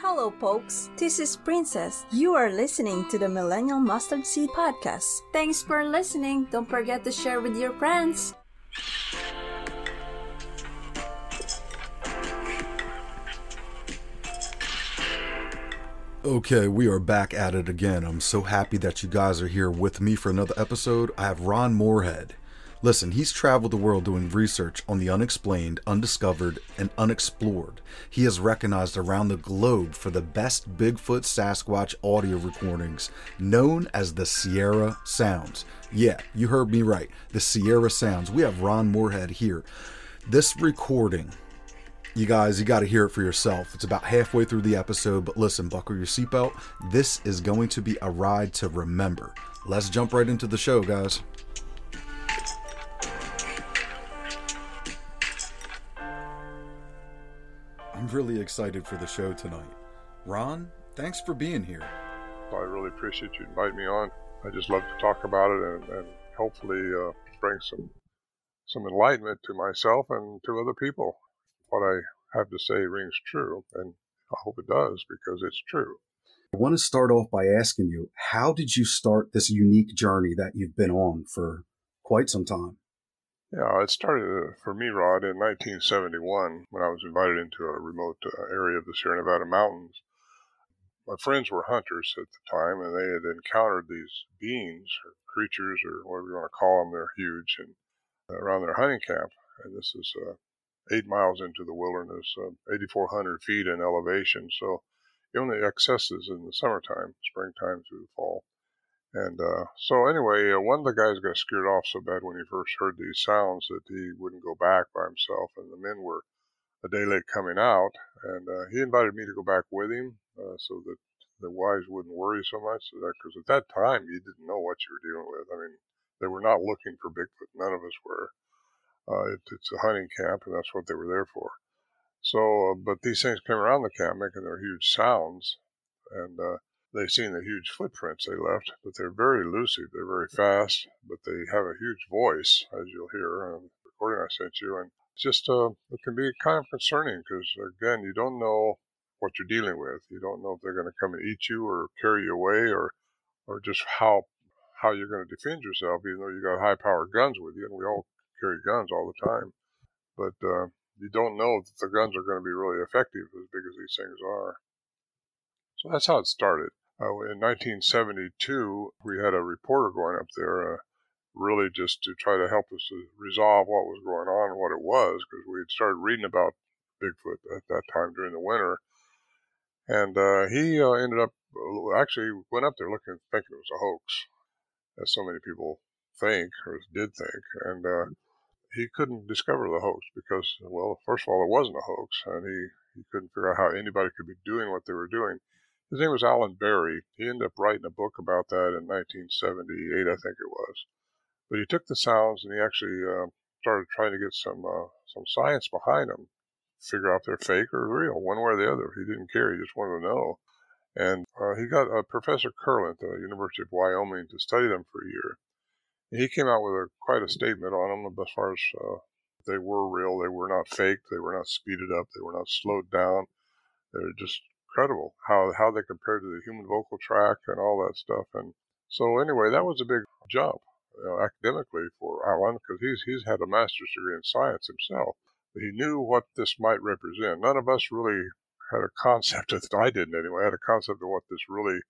Hello, folks. This is Princess. You are listening to the Millennial Mustard Seed Podcast. Thanks for listening. Don't forget to share with your friends. Okay, we are back at it again. I'm so happy that you guys are here with me for another episode. I have Ron Morehead. Listen, he's traveled the world doing research on the unexplained, undiscovered, and unexplored. He is recognized around the globe for the best Bigfoot Sasquatch audio recordings, known as the Sierra Sounds. Yeah, you heard me right. The Sierra Sounds. We have Ron Morehead here. This recording you guys, you got to hear it for yourself. It's about halfway through the episode, but listen, buckle your seatbelt. This is going to be a ride to remember. Let's jump right into the show, guys. I'm really excited for the show tonight. Ron, thanks for being here. I really appreciate you inviting me on. I just love to talk about it and, and hopefully uh, bring some some enlightenment to myself and to other people what I have to say rings true, and I hope it does because it's true. I want to start off by asking you, how did you start this unique journey that you've been on for quite some time? Yeah, it started uh, for me, Rod, in 1971 when I was invited into a remote uh, area of the Sierra Nevada mountains. My friends were hunters at the time, and they had encountered these beings or creatures or whatever you want to call them. They're huge and uh, around their hunting camp. And this is uh, eight miles into the wilderness, uh, 8,400 feet in elevation. So it only accesses in the summertime, springtime through the fall. And uh, so anyway, uh, one of the guys got scared off so bad when he first heard these sounds that he wouldn't go back by himself, and the men were a day late coming out. And uh, he invited me to go back with him uh, so that the wives wouldn't worry so much. Because at that time, you didn't know what you were dealing with. I mean, they were not looking for Bigfoot. None of us were. Uh, it, it's a hunting camp, and that's what they were there for. So, uh, but these things came around the camp making their huge sounds, and uh, they've seen the huge footprints they left, but they're very elusive. They're very fast, but they have a huge voice, as you'll hear in the recording I sent you. And just, uh, it can be kind of concerning because, again, you don't know what you're dealing with. You don't know if they're going to come and eat you or carry you away or, or just how how you're going to defend yourself, even though you got high powered guns with you, and we all carry guns all the time. But uh, you don't know that the guns are going to be really effective as big as these things are. So that's how it started. Uh, in 1972, we had a reporter going up there, uh, really just to try to help us to resolve what was going on and what it was, because we had started reading about Bigfoot at that time during the winter. And uh, he uh, ended up actually went up there looking, thinking it was a hoax, as so many people think or did think. And uh, he couldn't discover the hoax because, well, first of all, it wasn't a hoax, and he, he couldn't figure out how anybody could be doing what they were doing. His name was Alan Berry. He ended up writing a book about that in 1978, I think it was. But he took the sounds and he actually uh, started trying to get some uh, some science behind them, figure out if they're fake or real, one way or the other. He didn't care; he just wanted to know. And uh, he got uh, Professor Kirlin at the University of Wyoming to study them for a year And he came out with a, quite a statement on them as far as uh, they were real, they were not faked, they were not speeded up, they were not slowed down. They're just incredible how how they compared to the human vocal tract and all that stuff. And so anyway, that was a big jump you know, academically for Alan because he's he's had a master's degree in science himself. He knew what this might represent. None of us really had a concept of I didn't anyway. Had a concept of what this really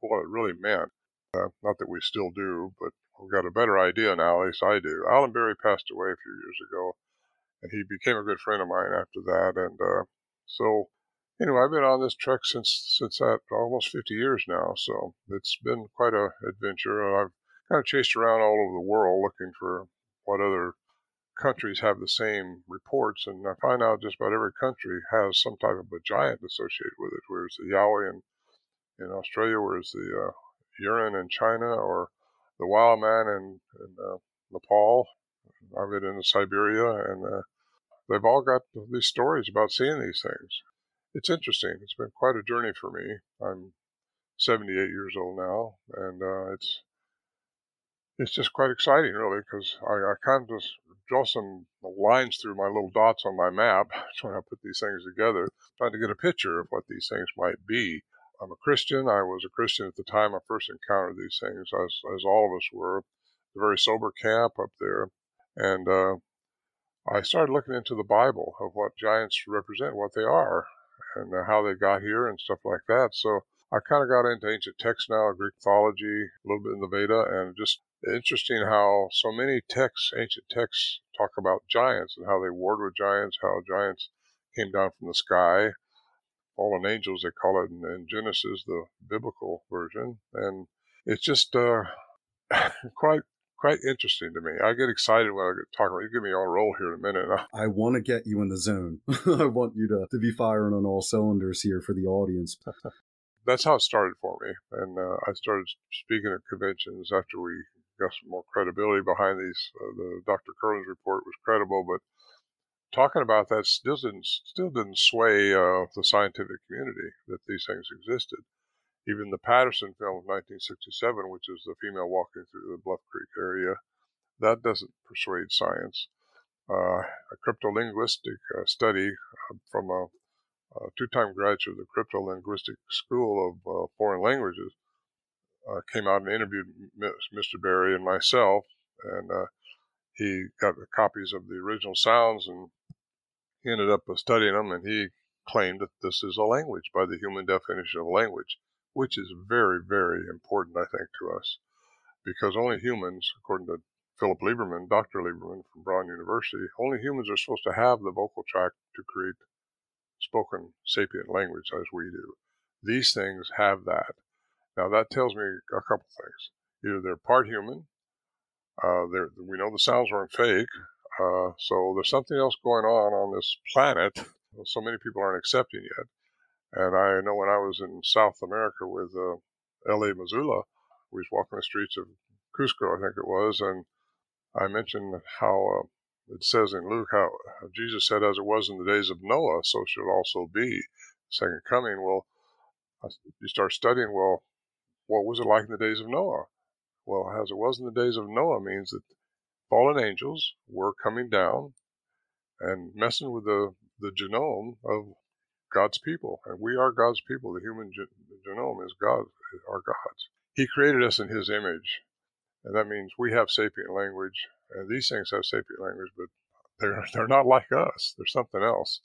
what it really meant. Uh, not that we still do, but We've got a better idea now, at least I do. Alan Berry passed away a few years ago, and he became a good friend of mine after that. And uh, so, anyway, I've been on this trek since since that almost 50 years now. So it's been quite a adventure. I've kind of chased around all over the world looking for what other countries have the same reports, and I find out just about every country has some type of a giant associated with it. Whereas the Yowie in in Australia, whereas the uh, Yeren in China, or the wild man in, in uh, Nepal. I've been in Siberia, and uh, they've all got these stories about seeing these things. It's interesting. It's been quite a journey for me. I'm 78 years old now, and uh, it's it's just quite exciting, really, because I, I kind of just draw some lines through my little dots on my map, trying to put these things together, trying to get a picture of what these things might be. I'm a Christian. I was a Christian at the time I first encountered these things, as, as all of us were. A very sober camp up there. And uh, I started looking into the Bible of what giants represent, what they are, and uh, how they got here and stuff like that. So I kind of got into ancient texts now, Greek mythology, a little bit in the Veda, and just interesting how so many texts, ancient texts, talk about giants and how they warred with giants, how giants came down from the sky, fallen angels, they call it in, in Genesis, the biblical version, and it's just uh, quite quite interesting to me. I get excited when I get talking about. You give me on roll here in a minute. I want to get you in the zone. I want you to to be firing on all cylinders here for the audience. That's how it started for me, and uh, I started speaking at conventions after we got some more credibility behind these. Uh, the Dr. Kirlin's report was credible, but talking about that still didn't still didn't sway uh, the scientific community that these things existed. Even the Patterson film of 1967, which is the female walking through the Bluff Creek area, that doesn't persuade science. Uh, a cryptolinguistic uh, study uh, from a, a, two-time graduate of the cryptolinguistic school of uh, foreign languages uh, came out and interviewed Mr. Berry and myself, and uh, he got copies of the original sounds and ended up studying them, and he claimed that this is a language by the human definition of language which is very, very important, I think, to us, because only humans, according to Philip Lieberman, Dr. Lieberman from Brown University, only humans are supposed to have the vocal tract to create spoken sapient language as we do. These things have that. Now, that tells me a couple things. Either they're part human, uh, we know the sounds aren't fake, uh, so there's something else going on on this planet so many people aren't accepting yet. And I know when I was in South America with uh, L.A. Marzulli, we was walking the streets of Cusco, I think it was, and I mentioned how uh, it says in Luke how Jesus said, "As it was in the days of Noah, so it also be." Second coming. Well, you start studying. Well, what was it like in the days of Noah? Well, as it was in the days of Noah means that fallen angels were coming down and messing with the the genome of God's people, and we are God's people. The human ge- genome is God, our God's. He created us in His image, and that means we have sapient language, and these things have sapient language, but they're they're not like us. They're something else.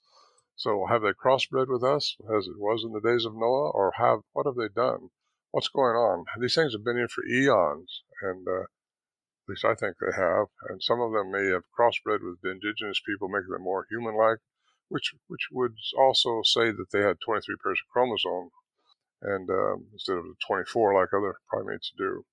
So have they crossbred with us as it was in the days of Noah, or have what have they done? What's going on? These things have been in for eons, and uh, at least I think they have. And some of them may have crossbred with indigenous people, making them more human-like which which would also say that they had 23 pairs of chromosomes, and um, instead of the 24 like other primates do.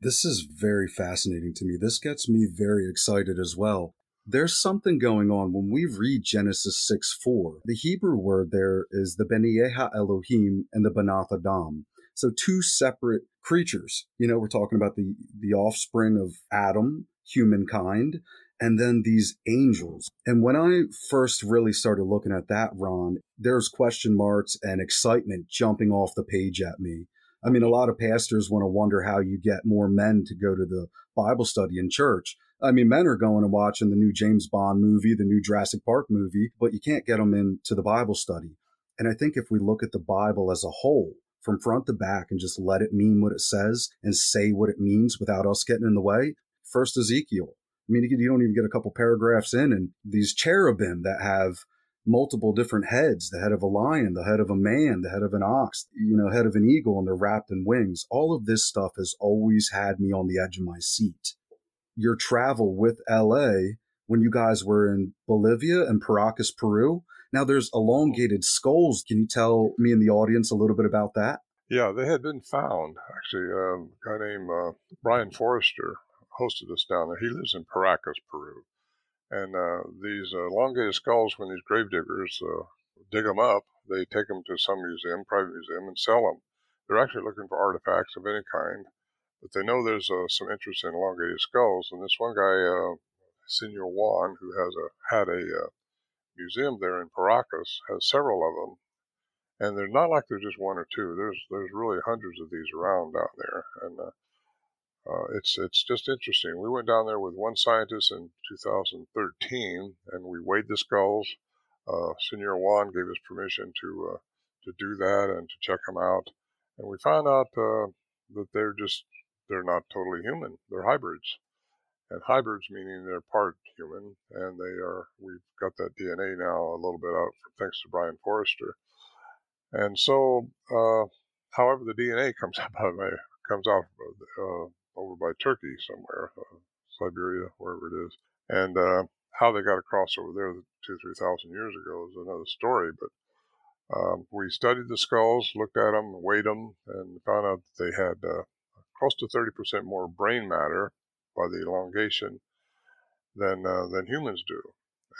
This is very fascinating to me. This gets me very excited as well. There's something going on when we read Genesis 6 4. The Hebrew word there is the Benieha Elohim and the Banath Adam. So two separate creatures. You know, we're talking about the, the offspring of Adam, humankind, and then these angels. And when I first really started looking at that, Ron, there's question marks and excitement jumping off the page at me. I mean, a lot of pastors want to wonder how you get more men to go to the Bible study in church. I mean, men are going and watching the new James Bond movie, the new Jurassic Park movie, but you can't get them into the Bible study. And I think if we look at the Bible as a whole, from front to back, and just let it mean what it says and say what it means without us getting in the way, first Ezekiel, I mean, you don't even get a couple paragraphs in, and these cherubim that have multiple different heads the head of a lion, the head of a man, the head of an ox, you know, head of an eagle, and they're wrapped in wings. All of this stuff has always had me on the edge of my seat. Your travel with LA when you guys were in Bolivia and Paracas, Peru. Now there's elongated skulls. Can you tell me and the audience a little bit about that? Yeah, they had been found. Actually, um, a guy named uh, Brien Foerster hosted us down there. He lives in Paracas, Peru. And uh, these uh, elongated skulls, when these gravediggers uh, dig them up, they take them to some museum, private museum, and sell them. They're actually looking for artifacts of any kind, but they know there's uh, some interest in elongated skulls. And this one guy, uh, Senor Juan, who has a had a uh, museum there in Paracas, has several of them, and they're not like there's just one or two. There's there's really hundreds of these around down there, and uh, it's it's just interesting. We went down there with one scientist in 2013, and we weighed the skulls. Uh, Senor Juan gave us permission to uh, to do that and to check them out, and we found out uh, that they're just they're not totally human. They're hybrids, and hybrids meaning they're part human, and they are. We've got that DNA now a little bit out thanks to Brien Foerster, and so. Uh, however, the DNA comes out by comes out over by Turkey somewhere, uh, Siberia, wherever it is. And uh, how they got across over there two, three thousand years ago is another story. But um, we studied the skulls, looked at them, weighed them, and found out that they had uh, close to 30% more brain matter by the elongation than uh, than humans do.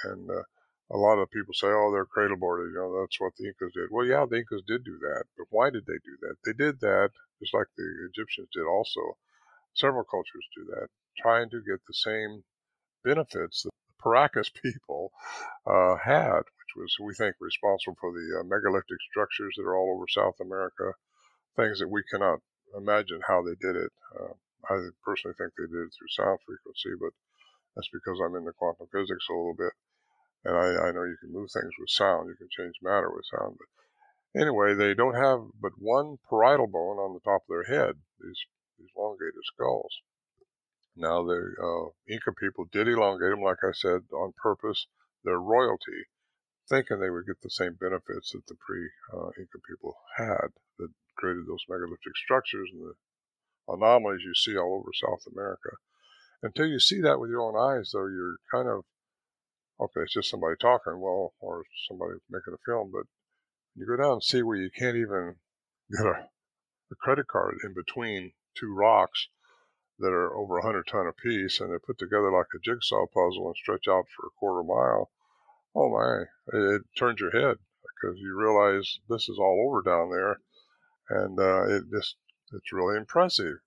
And uh, a lot of people say, "Oh, they're cradle boarded." You know, that's what the Incas did. Well, yeah, the Incas did do that, but why did they do that? They did that just like the Egyptians did, also several cultures do that, trying to get the same benefits that the Paracas people uh, had, which was, we think, responsible for the uh, megalithic structures that are all over South America, things that we cannot imagine how they did it. Uh, I personally think they did it through sound frequency, but that's because I'm into quantum physics a little bit. And I, I know you can move things with sound, you can change matter with sound. But anyway, they don't have but one parietal bone on the top of their head, these elongated skulls. Now, the uh, Inca people did elongate them, like I said, on purpose. Their royalty, thinking they would get the same benefits that the pre-Inca uh, people had that created those megalithic structures and the anomalies you see all over South America. Until you see that with your own eyes, though, you're kind of okay. It's just somebody talking, well, or somebody making a film, but you go down and see where you can't even get a, a credit card in between two rocks that are over 100 ton apiece and they're put together like a jigsaw puzzle and stretch out for a quarter mile. Oh my, it, it turns your head because you realize this is all over down there and uh, it just it's really impressive.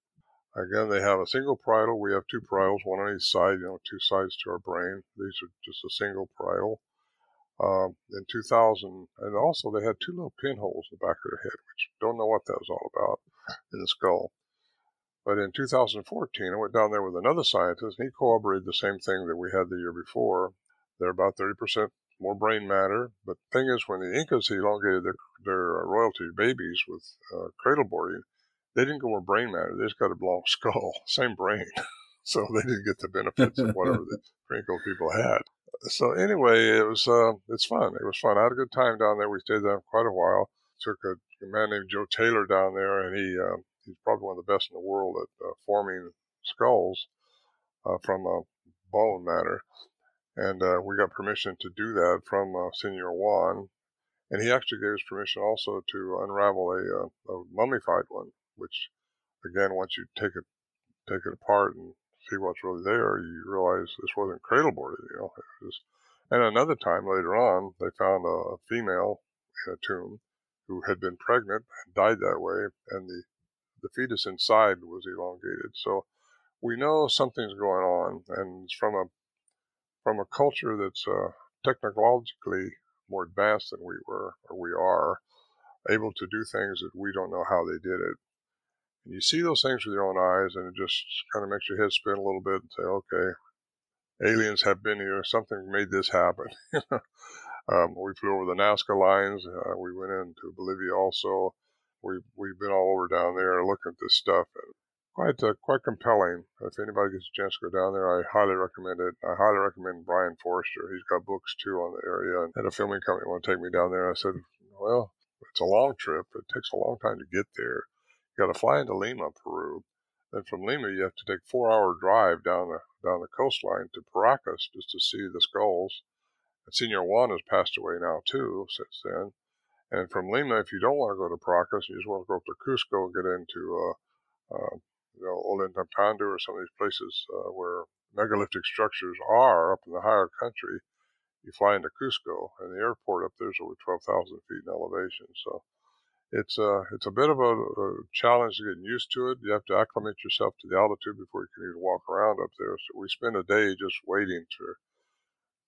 Again, they have a single parietal. We have two parietals, one on each side, you know, two sides to our brain. These are just a single parietal. Um, in 2000, and also they had two little pinholes in the back of their head, which don't know what that was all about in the skull. But in 2014, I went down there with another scientist, and he corroborated the same thing that we had the year before. They're about 30% more brain matter. But the thing is, when the Incas elongated their, their uh, royalty babies with uh, cradle boarding, they didn't go more brain matter. They just got a long skull, same brain. so they didn't get the benefits of whatever the Inca people had. So anyway, it was uh, it's fun. It was fun. I had a good time down there. We stayed there quite a while. Took a, a man named Joe Taylor down there, and he uh, he's probably one of the best in the world at uh, forming skulls uh, from uh, bone matter. And uh, we got permission to do that from uh, Senor Juan. And he actually gave us permission also to unravel a, uh, a mummified one, which, again, once you take it take it apart and see what's really there, you realize this wasn't cradle boarded, you know. And another time later on, they found a female in a tomb who had been pregnant and died that way, and the the fetus inside was elongated. So we know something's going on, and from a from a culture that's uh, technologically more advanced than we were or we are, able to do things that we don't know how they did it. And you see those things with your own eyes, and it just kind of makes your head spin a little bit and say, okay, aliens have been here. Something made this happen. um, we flew over the Nazca lines. Uh, we went into Bolivia also we we've been all over down there looking at this stuff and quite uh, quite compelling. If anybody gets a chance to go down there, I highly recommend it. I highly recommend Brien Foerster. He's got books too on the area and had a filming company want to take me down there. I said, well, it's a long trip. It takes a long time to get there. You got to fly into Lima, Peru. Then from Lima, you have to take four-hour drive down the down the coastline to Paracas just to see the skulls. And Senor Juan has passed away now too since then. And from Lima, if you don't want to go to Paracas, you just want to go up to Cusco and get into, uh, uh, you know, Ollantaytambo or some of these places uh, where megalithic structures are up in the higher country. You fly into Cusco, and the airport up there is over 12,000 feet in elevation. So it's a uh, it's a bit of a, a, challenge getting used to it. You have to acclimate yourself to the altitude before you can even walk around up there. So we spend a day just waiting to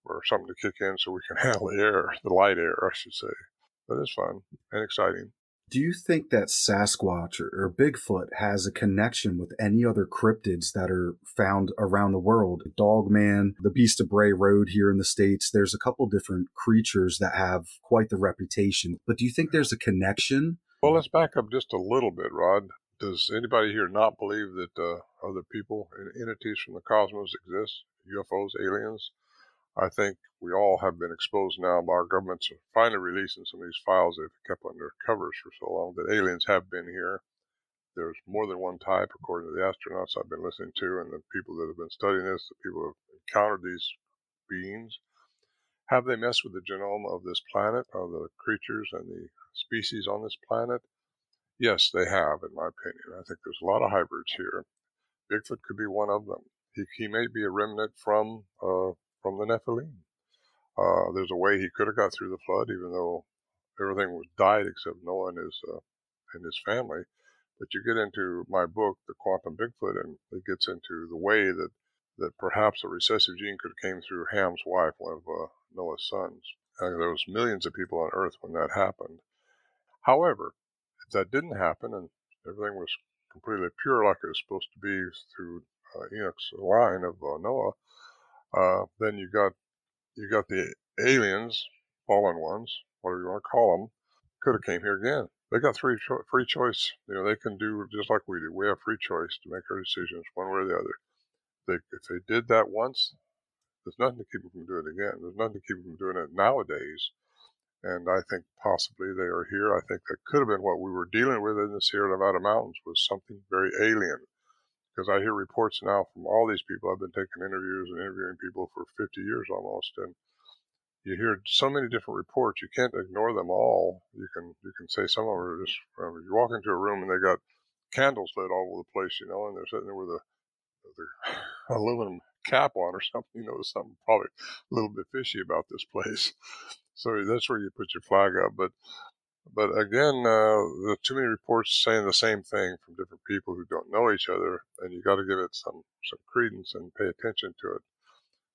for something to kick in so we can handle the air, the light air, I should say but it's fun and exciting. Do you think that Sasquatch or, or, Bigfoot has a connection with any other cryptids that are found around the world? Dogman, the Beast of Bray Road here in the States, there's a couple different creatures that have quite the reputation. But do you think there's a connection? Well, let's back up just a little bit, Rod. Does anybody here not believe that uh, other people and entities from the cosmos exist? UFOs, aliens? I think we all have been exposed now by our governments finally releasing some of these files they've kept under covers for so long that aliens have been here. There's more than one type, according to the astronauts I've been listening to, and the people that have been studying this, the people who have encountered these beings. Have they messed with the genome of this planet, of the creatures and the species on this planet? Yes, they have, in my opinion. I think there's a lot of hybrids here. Bigfoot could be one of them. He, he may be a remnant from uh, from the Nephilim. Uh, there's a way he could have got through the flood, even though everything was died except Noah and his uh, and his family. But you get into my book, The Quantum Bigfoot, and it gets into the way that that perhaps a recessive gene could have came through Ham's wife, one of uh, Noah's sons. And there was millions of people on Earth when that happened. However, if that didn't happen and everything was completely pure like it was supposed to be through uh, Enoch's line of uh, Noah, uh, then you got you got the aliens, fallen ones, whatever you want to call them, could have came here again. They got free cho- free choice. You know, they can do just like we do. We have free choice to make our decisions one way or the other. They, if they did that once, there's nothing to keep them from doing it again. There's nothing to keep them from doing it nowadays. And I think possibly they are here. I think that could have been what we were dealing with in the Sierra Nevada mountains was something very alien because I hear reports now from all these people. I've been taking interviews and interviewing people for 50 years almost, and you hear so many different reports. You can't ignore them all. You can you can say some of them are just. Um, you walk into a room and they got candles lit all over the place, you know, and they're sitting there with a aluminum cap on or something. You know, something probably a little bit fishy about this place. So that's where you put your flag up. But but again, uh, too many reports saying the same thing from different people who don't know each other, and you got to give it some some credence and pay attention to it.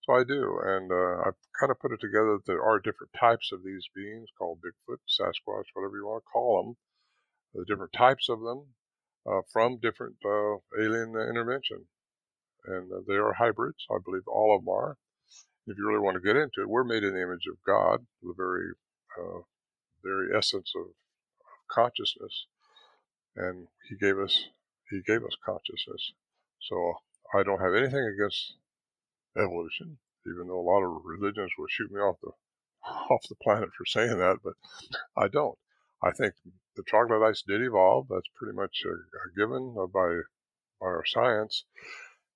So I do, and uh, I've kind of put it together that there are different types of these beings called Bigfoot, Sasquatch, whatever you want to call them. The different types of them uh, from different uh, alien intervention, and uh, they are hybrids. I believe all of them are. If you really want to get into it, we're made in the image of God, the very uh, very essence of consciousness, and He gave us He gave us consciousness. So I don't have anything against evolution, even though a lot of religions will shoot me off the off the planet for saying that, but I don't. I think the troglodytes did evolve. That's pretty much a, a given uh, by by our science,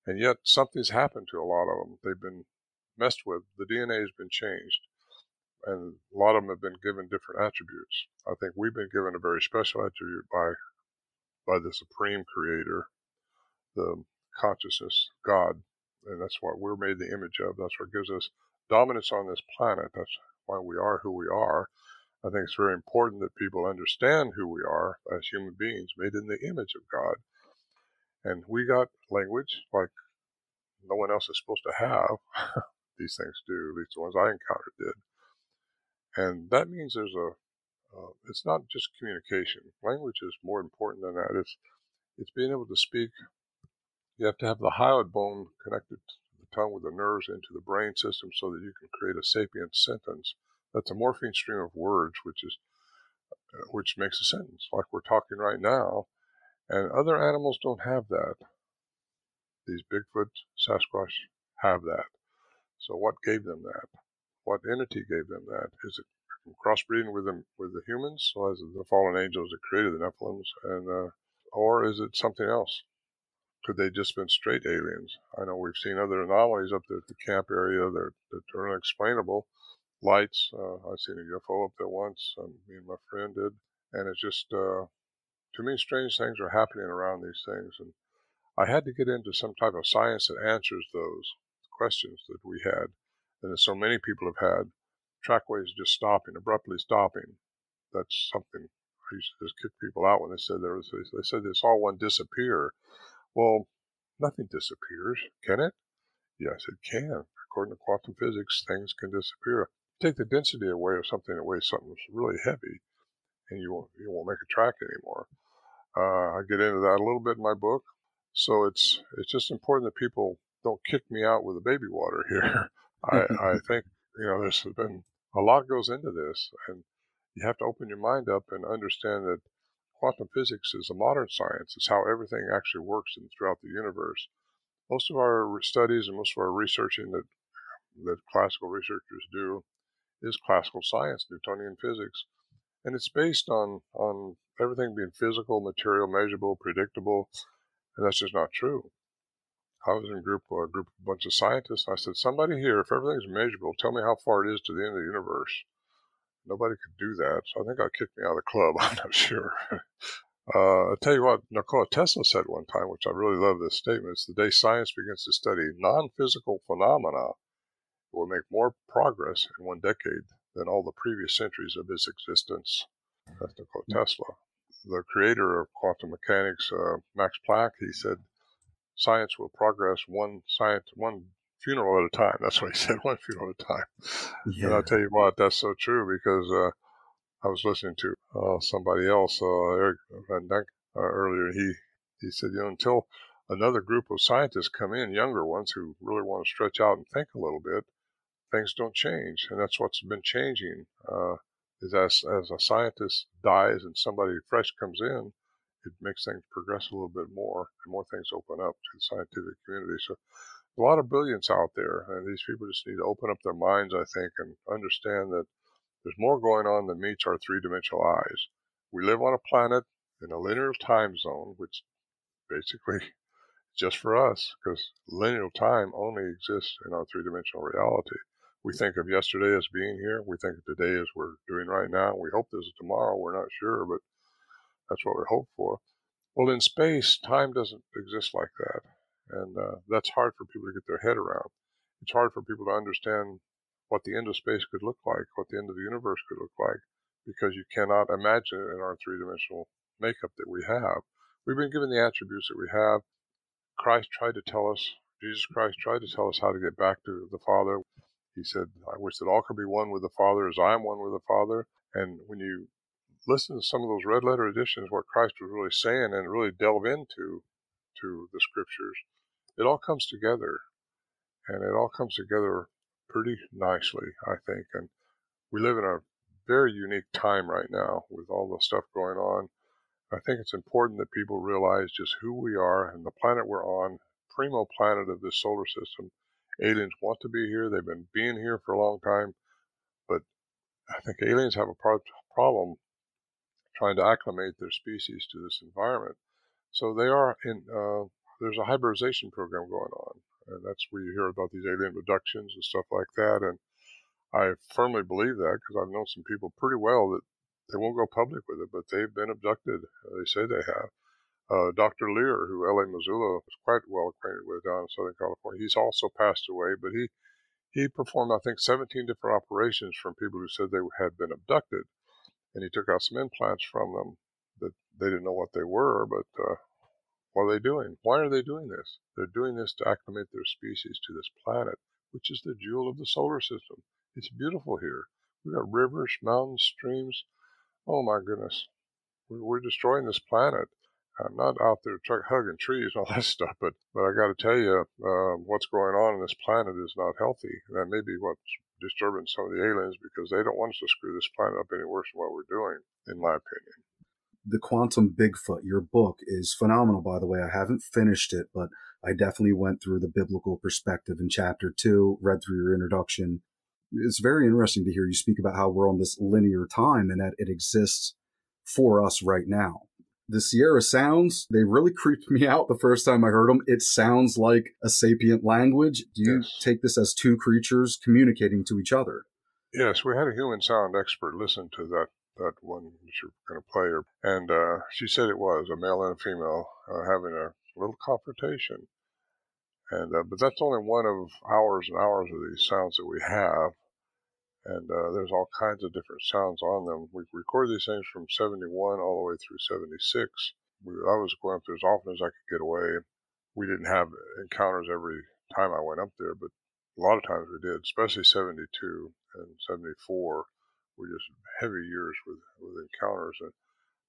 and yet something's happened to a lot of them. They've been messed with. The DNA has been changed and a lot of them have been given different attributes. I think we've been given a very special attribute by by the supreme creator, the consciousness, God, and that's what we're made the image of. That's what gives us dominance on this planet. That's why we are who we are. I think it's very important that people understand who we are as human beings, made in the image of God. And we got language like no one else is supposed to have. These things do, at least the ones I encountered did. And that means there's a, uh, it's not just communication. Language is more important than that. It's, it's being able to speak. You have to have the hyoid bone connected to the tongue with the nerves into the brain system so that you can create a sapient sentence. That's a morpheme stream of words, which is, uh, which makes a sentence, like we're talking right now. And other animals don't have that. These Bigfoot, Sasquatch have that. So what gave them that? What entity gave them that? Is it crossbreeding with them with the humans, so as the fallen angels that created the Nephilims, and uh, or is it something else? Could they just been straight aliens? I know we've seen other anomalies up there at the camp area that, that are unexplainable. Lights, uh, I've seen a UFO up there once, um, me and my friend did, and it's just uh, to me strange things are happening around these things, and I had to get into some type of science that answers those questions that we had that so many people have had. Trackways just stopping, abruptly stopping. That's something I used to just kick people out when they said there was. They said they saw one disappear. Well, nothing disappears, can it? Yes, it can. According to quantum physics, things can disappear. Take the density away of something that weighs something really heavy, and you won't you won't make a track anymore. Uh, I get into that a little bit in my book, so it's it's just important that people don't kick me out with the baby water here. I I think you know there's been a lot goes into this, and you have to open your mind up and understand that quantum physics is a modern science. It's how everything actually works in, throughout the universe. Most of our studies and most of our researching that that classical researchers do is classical science, Newtonian physics, and it's based on on everything being physical, material, measurable, predictable, and that's just not true. I was in a group, a group, a bunch of scientists. I said, "Somebody here, if everything's measurable, tell me how far it is to the end of the universe." Nobody could do that, so I think I kicked me out of the club. I'm not sure. Uh, I'll tell you what, Nikola Tesla said one time, which I really love this statement. It's the day science begins to study non physical phenomena will make more progress in one decade than all the previous centuries of its existence. That's Nikola mm-hmm. Tesla. The creator of quantum mechanics, uh, Max Planck, he said, science will progress one science, one funeral at a time. That's what he said, one funeral at a time. Yeah. And I'll tell you what, that's so true because uh, I was listening to uh, somebody else, uh, Eric Van Dijk, uh, earlier. He he said, you know, until another group of scientists come in, younger ones who really want to stretch out and think a little bit, things don't change, and that's what's been changing. Uh, is as as a scientist dies and somebody fresh comes in, it makes things progress a little bit more, and more things open up to the scientific community. So, a lot of brilliance out there, and these people just need to open up their minds, I think, and understand that there's more going on than meets our three-dimensional eyes. We live on a planet in a linear time zone, which basically just for us, because linear time only exists in our three-dimensional reality. We think of yesterday as being here. We think of today as we're doing right now. We hope there's a tomorrow. We're not sure, but that's what we hope for. Well, in space, time doesn't exist like that. And uh, that's hard for people to get their head around. It's hard for people to understand what the end of space could look like, what the end of the universe could look like, because you cannot imagine it in our three dimensional makeup that we have. We've been given the attributes that we have. Christ tried to tell us, Jesus Christ tried to tell us how to get back to the Father. He said, I wish that all could be one with the Father as I am one with the Father. And when you listen to some of those red letter editions, what Christ was really saying and really delve into to the scriptures, it all comes together. And it all comes together pretty nicely, I think. And we live in a very unique time right now with all the stuff going on. I think it's important that people realize just who we are and the planet we're on, primo planet of this solar system, aliens want to be here. They've been being here for a long time, but I think aliens have a problem trying to acclimate their species to this environment. So they are in. Uh, there's a hybridization program going on, and that's where you hear about these alien abductions and stuff like that. And I firmly believe that because I've known some people pretty well that they won't go public with it, but they've been abducted. They say they have uh, Dr. Leir, who L.A. Marzulli was quite well acquainted with down in Southern California. He's also passed away, but he he performed, I think, 17 different operations from people who said they had been abducted, and he took out some implants from them that they didn't know what they were, but uh, what are they doing? Why are they doing this? They're doing this to acclimate their species to this planet, which is the jewel of the solar system. It's beautiful here. We've got rivers, mountains, streams. Oh my goodness. We're destroying this planet. I'm not out there hugging trees and all that stuff, but but I got to tell you, uh, what's going on on this planet is not healthy. And that may be what's disturbing some of the aliens because they don't want us to screw this planet up any worse than what we're doing, in my opinion. The Quantum Bigfoot, your book is phenomenal, by the way. I haven't finished it, but I definitely went through the biblical perspective in chapter two, read through your introduction. It's very interesting to hear you speak about how we're on this linear time and that it exists for us right now the Sierra sounds, they really creeped me out the first time I heard them. It sounds like a sapient language. Do you yes. take this as two creatures communicating to each other? Yes, we had a human sound expert listen to that that one that you're going to play, and uh, she said it was a male and a female uh, having a little confrontation. And uh, but that's only one of hours and hours of these sounds that we have and uh, there's all kinds of different sounds on them. We recorded these things from 71 all the way through 76. We, I was going up there as often as I could get away. We didn't have encounters every time I went up there, but a lot of times we did, especially 72 and 74. were just heavy years with with encounters, and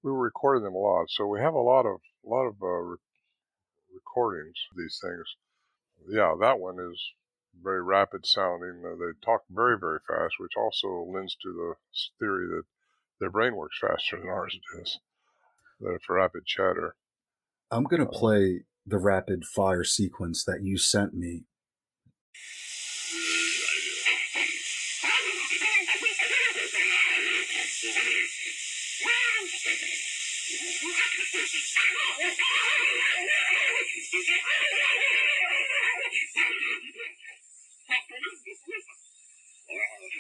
we were recording them a lot. So we have a lot of a lot of uh, re- recordings of these things. Yeah, that one is very rapid sounding. Uh, they talk very very fast, which also lends to the theory that their brain works faster than ours does. That it's rapid chatter. I'm gonna play the rapid fire sequence that you sent me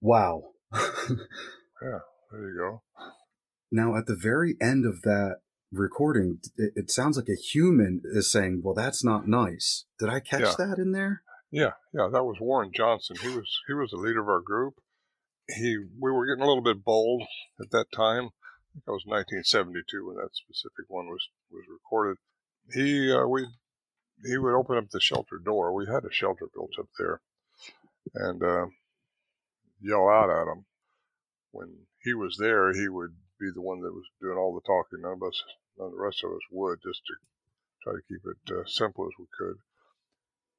Wow. yeah, there you go. Now, at the very end of that recording, it, it, sounds like a human is saying, "Well, that's not nice." Did I catch yeah. that in there? Yeah, yeah, that was Warren Johnson. He was he was the leader of our group. He we were getting a little bit bold at that time. I think it was 1972 when that specific one was was recorded. He uh, we he would open up the shelter door. We had a shelter built up there, and uh, yell out at him. When he was there, he would be the one that was doing all the talking. None of us, none of the rest of us would, just to try to keep it uh, simple as we could.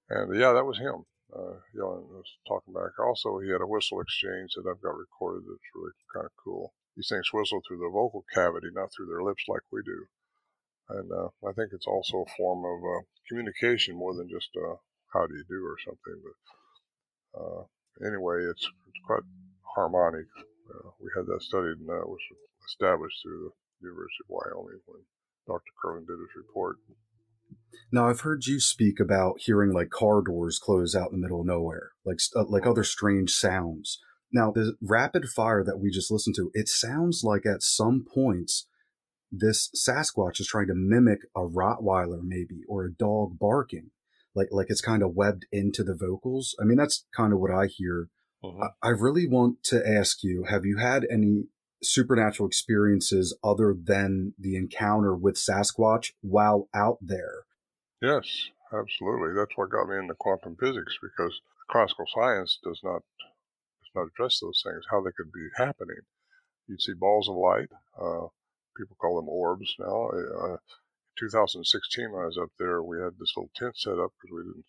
And yeah, that was him uh, yelling, was talking back. Also, he had a whistle exchange that I've got recorded that's really kind of cool. These things whistle through the vocal cavity, not through their lips like we do. And uh, I think it's also a form of uh, communication more than just uh, how do you do or something. But uh, anyway, it's, it's quite harmonic. Uh, we had that studied and that was established through the University of Wyoming when Dr. Kirlin did his report. Now I've heard you speak about hearing like car doors close out in the middle of nowhere, like uh, like other strange sounds. Now the rapid fire that we just listened to, it sounds like at some points this Sasquatch is trying to mimic a Rottweiler maybe or a dog barking like like it's kind of webbed into the vocals. I mean, that's kind of what I hear. Uh-huh. I, I really want to ask you: Have you had any supernatural experiences other than the encounter with Sasquatch while out there? Yes, absolutely. That's what got me into quantum physics because classical science does not does not address those things. How they could be happening? You'd see balls of light. Uh, people call them orbs now. Uh, 2016 when I was up there, we had this little tent set up because we didn't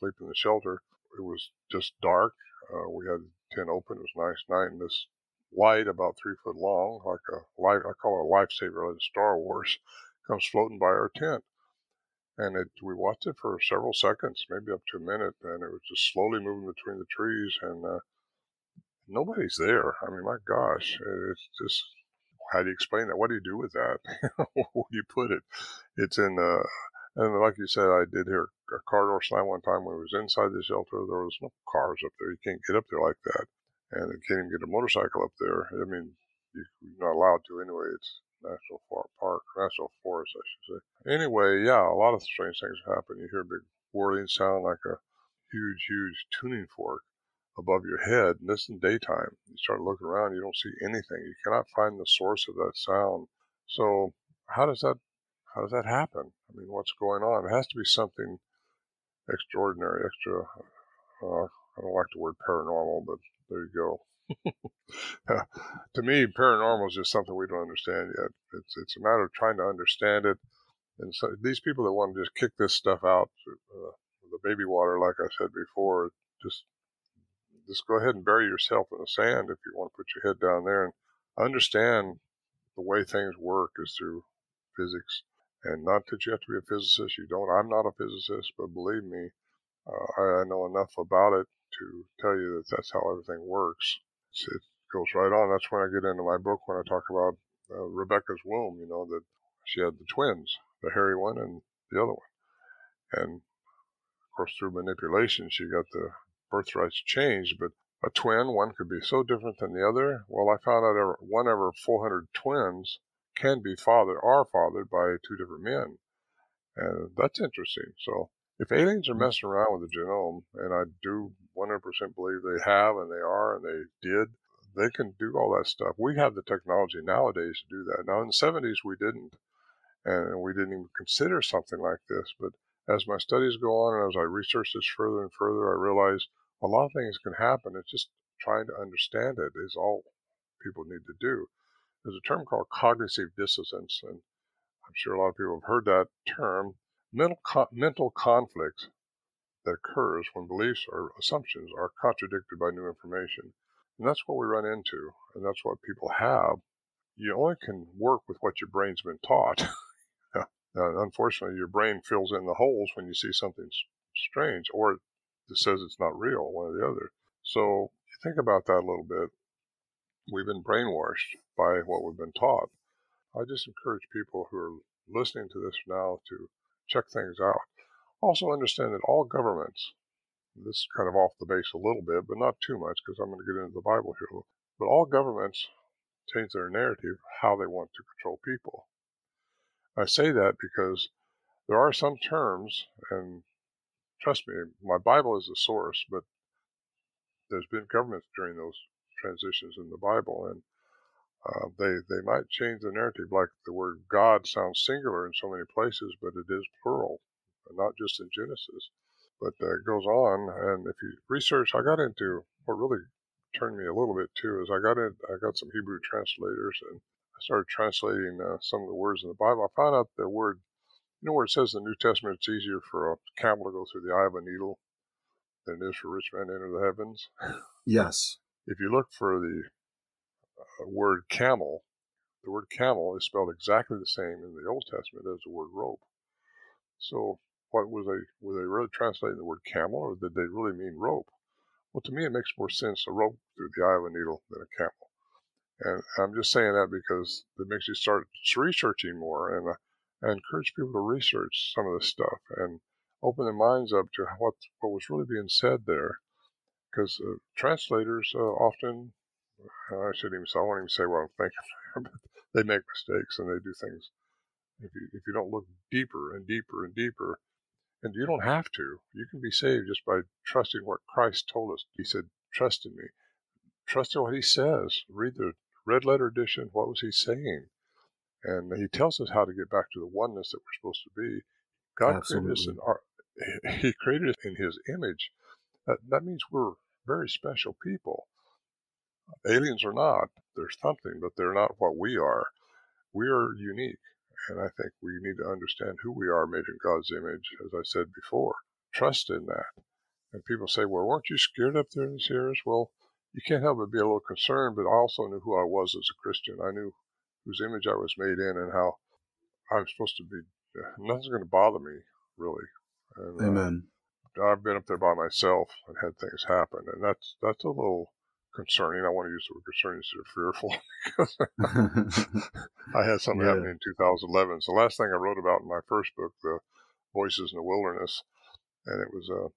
sleep in the shelter. It was just dark. Uh, we had the tent open. It was a nice night, and this light about three foot long, like a light, I call it a lifesaver, like Star Wars, comes floating by our tent. And it, we watched it for several seconds, maybe up to a minute, and it was just slowly moving between the trees, and uh, nobody's there. I mean, my gosh, it's just how do you explain that? What do you do with that? Where do you put it? It's in, uh, and like you said, I did hear a car door slam one time when we was inside the shelter. There was no cars up there. You can't get up there like that. And you can't even get a motorcycle up there. I mean, you're not allowed to anyway. It's national park, national forest, I should say. Anyway, yeah, a lot of strange things happen. You hear a big whirling sound like a huge, huge tuning fork above your head, and this in daytime. You start looking around, you don't see anything. You cannot find the source of that sound. So how does that how does that happen? I mean, what's going on? It has to be something extraordinary, extra. Uh, I don't like the word paranormal, but there you go. to me, paranormal is just something we don't understand yet. It's it's a matter of trying to understand it. And so these people that want to just kick this stuff out, uh, the baby water, like I said before, just just go ahead and bury yourself in the sand if you want to put your head down there. And understand the way things work is through physics. And not that you have to be a physicist. You don't. I'm not a physicist, but believe me, uh, I, I, know enough about it to tell you that that's how everything works. It's, it goes right on. That's when I get into my book when I talk about uh, Rebecca's womb. You know that she had the twins, the hairy one and the other one, and of course through manipulation she got the birthrights changed. But a twin, one could be so different than the other. Well, I found out one over 400 twins can be fathered, are fathered by two different men. And that's interesting. So if aliens are mm. messing around with the genome, and I do 100% believe they have and they are and they did, they can do all that stuff. We have the technology nowadays to do that. Now, in the 70s, we didn't, and we didn't even consider something like this. But as my studies go on and as I research this further and further, I realize a lot of things can happen. It's just trying to understand it is all people need to do. There's a term called cognitive dissonance, and I'm sure a lot of people have heard that term. Mental, co- mental conflict that occurs when beliefs or assumptions are contradicted by new information. And that's what we run into, and that's what people have. You only can work with what your brain's been taught. unfortunately, your brain fills in the holes when you see something strange, or that says it's not real, one or the other. So think about that a little bit. We've been brainwashed by what we've been taught. I just encourage people who are listening to this now to check things out. Also understand that all governments, this is kind of off the base a little bit, but not too much because I'm going to get into the Bible here. But all governments change their narrative how they want to control people. I say that because there are some terms, and trust me, my Bible is the source, but there's been governments during those transitions in the Bible, and uh, they they might change the narrative. Like the word God sounds singular in so many places, but it is plural, not just in Genesis. But uh, it goes on, and if you research, I got into what really turned me a little bit too is I got in, I got some Hebrew translators, and I started translating uh, some of the words in the Bible. I found out the word you know where it says in the New Testament it's easier for a camel to go through the eye of a needle than it is for a rich man to enter the heavens? Yes. If you look for the uh, word camel, the word camel is spelled exactly the same in the Old Testament as the word rope. So, what was they were they really translating the word camel, or did they really mean rope? Well, to me, it makes more sense a rope through the eye of a needle than a camel. And I'm just saying that because it makes you start researching more. And uh, I encourage people to research some of this stuff and open their minds up to what what was really being said there. Because uh, translators uh, often, I shouldn't even I won't even say what I'm thinking, but they make mistakes and they do things. If you if you don't look deeper and deeper and deeper, and you don't have to, you can be saved just by trusting what Christ told us. He said, "Trust in me." Trust in what He says. Read the red letter edition. What was He saying? And he tells us how to get back to the oneness that we're supposed to be. God Absolutely. created us in our, He created us in His image. That, that means we're very special people. Aliens are not. They're something, but they're not what we are. We are unique, and I think we need to understand who we are, made in God's image. As I said before, trust in that. And people say, "Well, weren't you scared up there in the Sierras?" Well, you can't help but be a little concerned, but I also knew who I was as a Christian. I knew whose image I was made in and how I'm supposed to be. Nothing's going to bother me, really. And, uh, Amen. Uh, I've been up there by myself and had things happen, and that's that's a little concerning. I want to use the word concerning instead of fearful because I had something yeah. happen in 2011. It's the last thing I wrote about in my first book, The Voices in the Wilderness, and it was uh,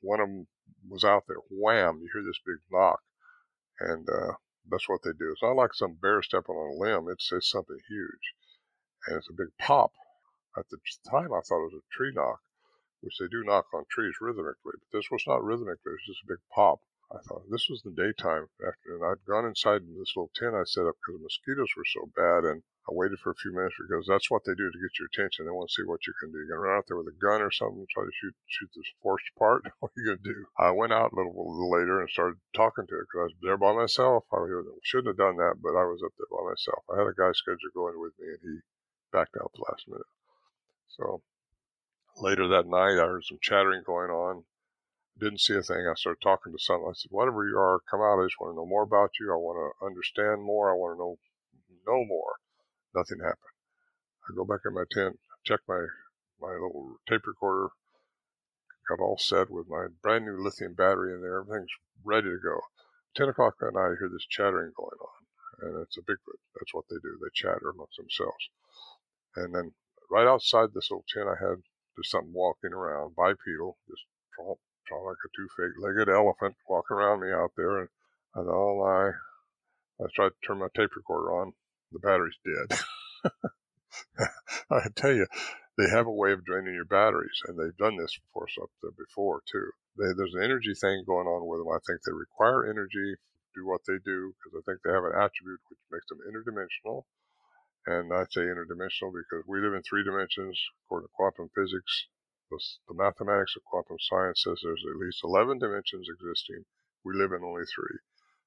one of them was out there. Wham! You hear this big knock, and uh, that's what they do. It's not like some bear stepping on a limb. It's, it's something huge. And it's a big pop. At the time, I thought it was a tree knock, which they do knock on trees rhythmically. But this was not rhythmically. It was just a big pop. I thought this was the daytime afternoon. I'd gone inside this little tent I set up because the mosquitoes were so bad, and I waited for a few minutes because that's what they do to get your attention. They want to see what you can do. You're gonna run out there with a gun or something, try to shoot shoot this forced part. What are you gonna do? I went out a little, little later and started talking to it because I was there by myself. I shouldn't have done that, but I was up there by myself. I had a guy scheduled going with me, and he backed out the last minute. So later that night, I heard some chattering going on didn't see a thing. I started talking to someone. I said, whatever you are, come out. I just want to know more about you. I want to understand more. I want to know no more. Nothing happened. I go back in my tent, check my, my little tape recorder, got all set with my brand new lithium battery in there. Everything's ready to go. 10 o'clock that night, I hear this chattering going on, and it's a Bigfoot. That's what they do. They chatter amongst themselves. And then right outside this little tent I had, there's something walking around, bipedal, just tromp, tromp like a two-legged elephant walking around me out there. And I thought, oh my, I tried to turn my tape recorder on. The battery's dead. I tell you, they have a way of draining your batteries, and they've done this for us up there before too. They, there's an energy thing going on with them. I think they require energy to do what they do because I think they have an attribute which makes them interdimensional. And I say interdimensional because we live in three dimensions. According to quantum physics, the, the mathematics of quantum science says there's at least 11 dimensions existing. We live in only three.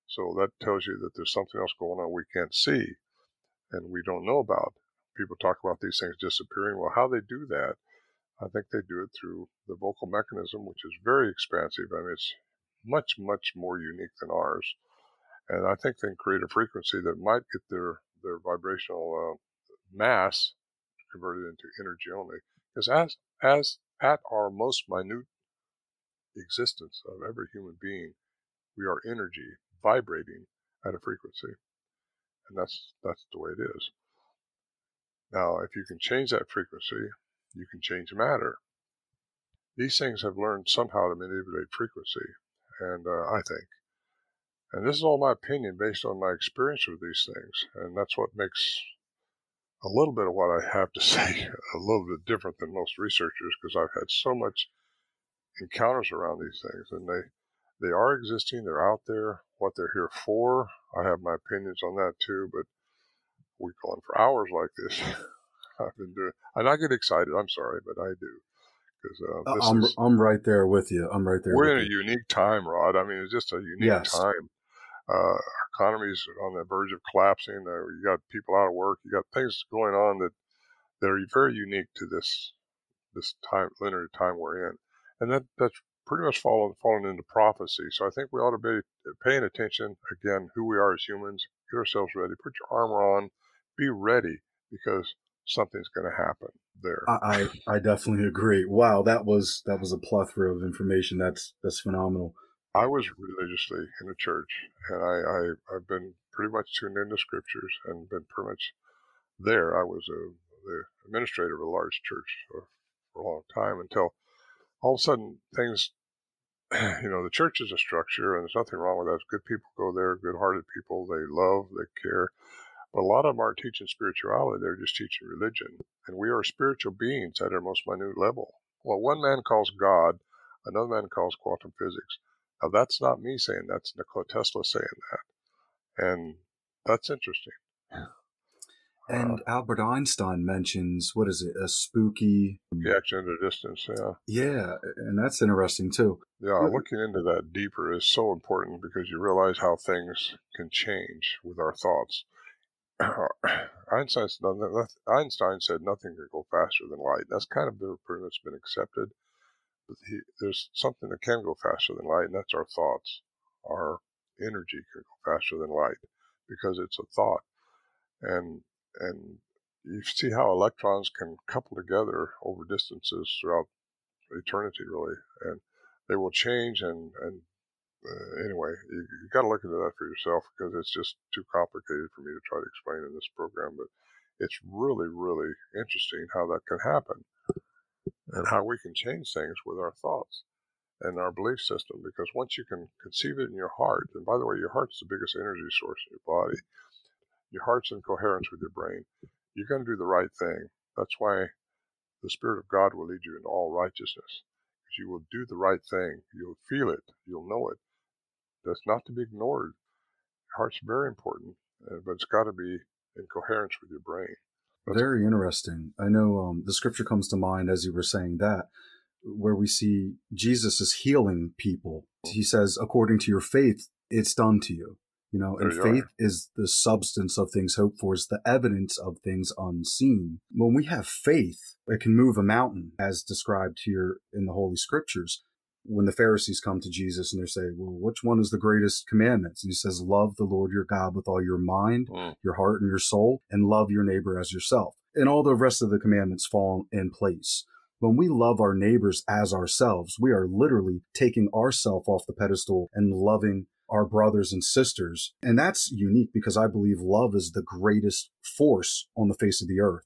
So that tells you that there's something else going on we can't see and we don't know about. People talk about these things disappearing. Well, how they do that, I think they do it through the vocal mechanism, which is very expansive. I mean, it's much, much more unique than ours. And I think they create a frequency that might get their, their vibrational uh, mass converted into energy only. Because as, as at our most minute existence of every human being, we are energy vibrating at a frequency. And that's, that's the way it is. Now, if you can change that frequency, you can change matter. These things have learned somehow to manipulate frequency, and uh, I think. And this is all my opinion based on my experience with these things, and that's what makes a little bit of what I have to say a little bit different than most researchers because I've had so much encounters around these things, and they they are existing, they're out there. What they're here for, I have my opinions on that too, but we go on for hours like this. I've been doing, and I get excited. I'm sorry, but I do because uh, uh I'm is, I'm right there with you. I'm right there. We're in you. a unique time, Rod. I mean, it's just a unique yes. time. Uh, our economy's on the verge of collapsing. Uh, you got people out of work. You got things going on that that are very unique to this this time linear time we're in, and that that's pretty much fallen fallen into prophecy. So I think we ought to be uh, paying attention again who we are as humans. Get ourselves ready. Put your armor on. Be ready because something's going to happen there. I, I definitely agree. Wow, that was that was a plethora of information. That's that's phenomenal. I was religiously in a church, and I, I I've been pretty much tuned into scriptures and been pretty much there. I was a the administrator of a large church for, for a long time until all of a sudden things you know the church is a structure and there's nothing wrong with that good people go there good hearted people they love they care but a lot of them aren't teaching spirituality, they're just teaching religion. And we are spiritual beings at our most minute level. What one man calls God, another man calls quantum physics. Now, that's not me saying that's Nikola Tesla saying that. And that's interesting. And uh, Albert Einstein mentions, what is it, a spooky. Reaction at a distance, yeah. Yeah, and that's interesting too. Yeah, looking into that deeper is so important because you realize how things can change with our thoughts. Einstein Einstein said nothing can go faster than light. That's kind of been pretty much been accepted. But he, there's something that can go faster than light, and that's our thoughts. Our energy can go faster than light because it's a thought, and and you see how electrons can couple together over distances throughout eternity, really, and they will change and and uh, anyway, you, you got to look into that for yourself because it's just too complicated for me to try to explain in this program. But it's really, really interesting how that can happen and how we can change things with our thoughts and our belief system. Because once you can conceive it in your heart, and by the way, your heart's the biggest energy source in your body, your heart's in coherence with your brain, you're going to do the right thing. That's why the Spirit of God will lead you into all righteousness. Because you will do the right thing. You'll feel it. You'll know it that's not to be ignored. Your heart's very important, uh, but it's got to be in coherence with your brain. That's very interesting. I know um, the scripture comes to mind as you were saying that, where we see Jesus is healing people. He says, according to your faith, it's done to you. You know, and faith are. is the substance of things hoped for, is the evidence of things unseen. When we have faith, it can move a mountain, as described here in the Holy Scriptures. when the Pharisees come to Jesus and they say, Well, which one is the greatest commandments? And he says, Love the Lord your God with all your mind, Mm. your heart, and your soul, and love your neighbor as yourself. And all the rest of the commandments fall in place. When we love our neighbors as ourselves, we are literally taking ourself off the pedestal and loving our brothers and sisters. And that's unique because I believe love is the greatest force on the face of the earth.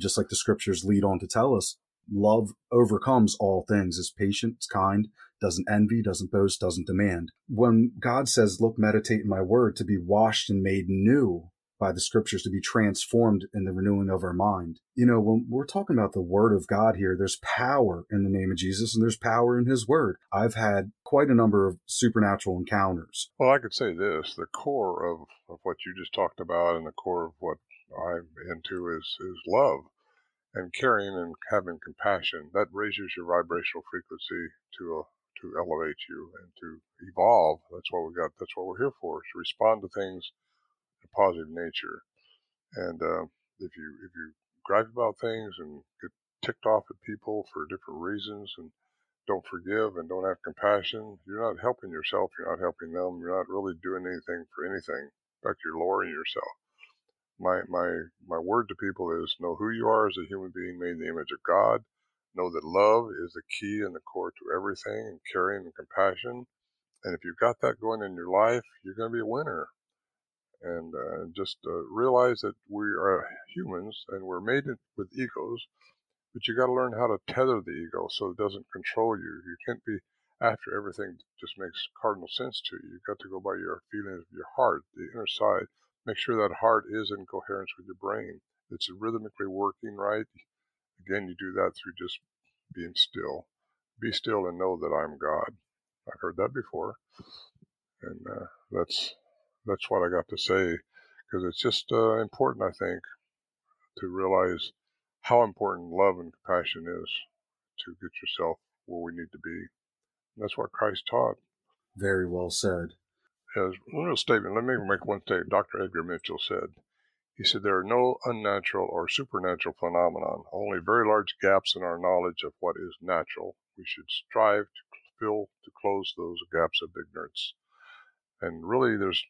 Just like the scriptures lead on to tell us, love overcomes all things, is patient, is kind, doesn't envy, doesn't boast, doesn't demand. When God says, look, meditate in my word to be washed and made new by the scriptures, to be transformed in the renewing of our mind. You know, when we're talking about the word of God here, there's power in the name of Jesus and there's power in his word. I've had quite a number of supernatural encounters. Well, I could say this: the core of, of what you just talked about, and the core of what I'm into is is love and caring and having compassion. That raises your vibrational frequency to a, to elevate you and to evolve. That's what we got. That's what we're here for: is to respond to things in a positive nature. And uh, if you if you gripe about things and get ticked off at people for different reasons and don't forgive and don't have compassion, you're not helping yourself. You're not helping them. You're not really doing anything for anything. In fact, you're lowering yourself. My my my word to people is know who you are as a human being made in the image of God. Know that love is the key and the core to everything, and caring and compassion. And if you've got that going in your life, you're going to be a winner. And uh, just uh, realize that we are humans and we're made with egos, but you got to learn how to tether the ego so it doesn't control you. You can't be after everything that just makes cardinal sense to you. You've got to go by your feelings of your heart, the inner side. Make sure that heart is in coherence with your brain. It's rhythmically working right. Again, you do that through just being still. Be still and know that I'm God. I've heard that before, and uh, that's that's what I got to say because it's just uh, important, I think, to realize how important love and compassion is to get yourself where we need to be. And that's what Christ taught. Very well said. As a little statement, let me make one statement. Dr. Edgar Mitchell said, he said, there are no unnatural or supernatural phenomenon, only very large gaps in our knowledge of what is natural. We should strive to fill, to close those gaps of ignorance. And really, there's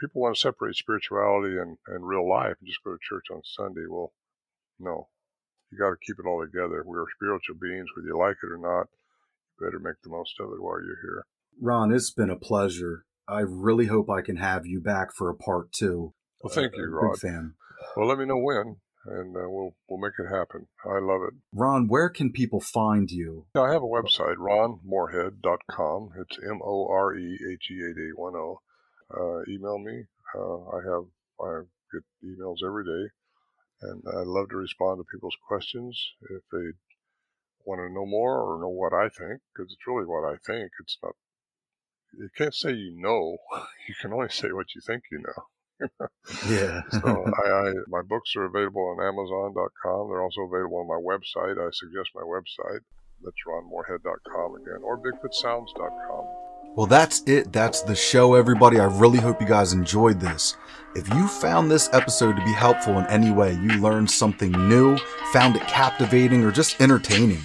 people want to separate spirituality and, and real life and just go to church on Sunday. Well, no, you got to keep it all together. We're spiritual beings, whether you like it or not. You better make the most of it while you're here. Ron, it's been a pleasure. I really hope I can have you back for a part two. Well, thank Uh, you, a Rod. Big fan. Well, let me know when, and uh, we'll we'll make it happen. I love it. Ron, where can people find you? I have a website, ronmorehead.com. It's M O R E H E 8810. Uh, email me. Uh, I have I get emails every day, and I love to respond to people's questions if they want to know more or know what I think, because it's really what I think. It's not. You can't say you know. You can only say what you think you know. Yeah. So I, I my books are available on Amazon.com. They're also available on my website. I suggest my website. That's ronmorehead.com again, or BigfootSounds.com. Well, that's it. That's the show, everybody. I really hope you guys enjoyed this. If you found this episode to be helpful in any way, you learned something new, found it captivating, or just entertaining,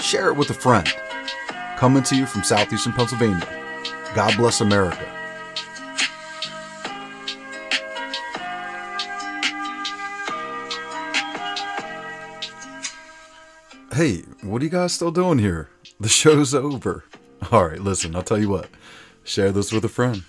share it with a friend. Coming to you from southeastern Pennsylvania. God bless America. Hey, what are you guys still doing here? The show's over. All right, listen, I'll tell you what. Share this with a friend.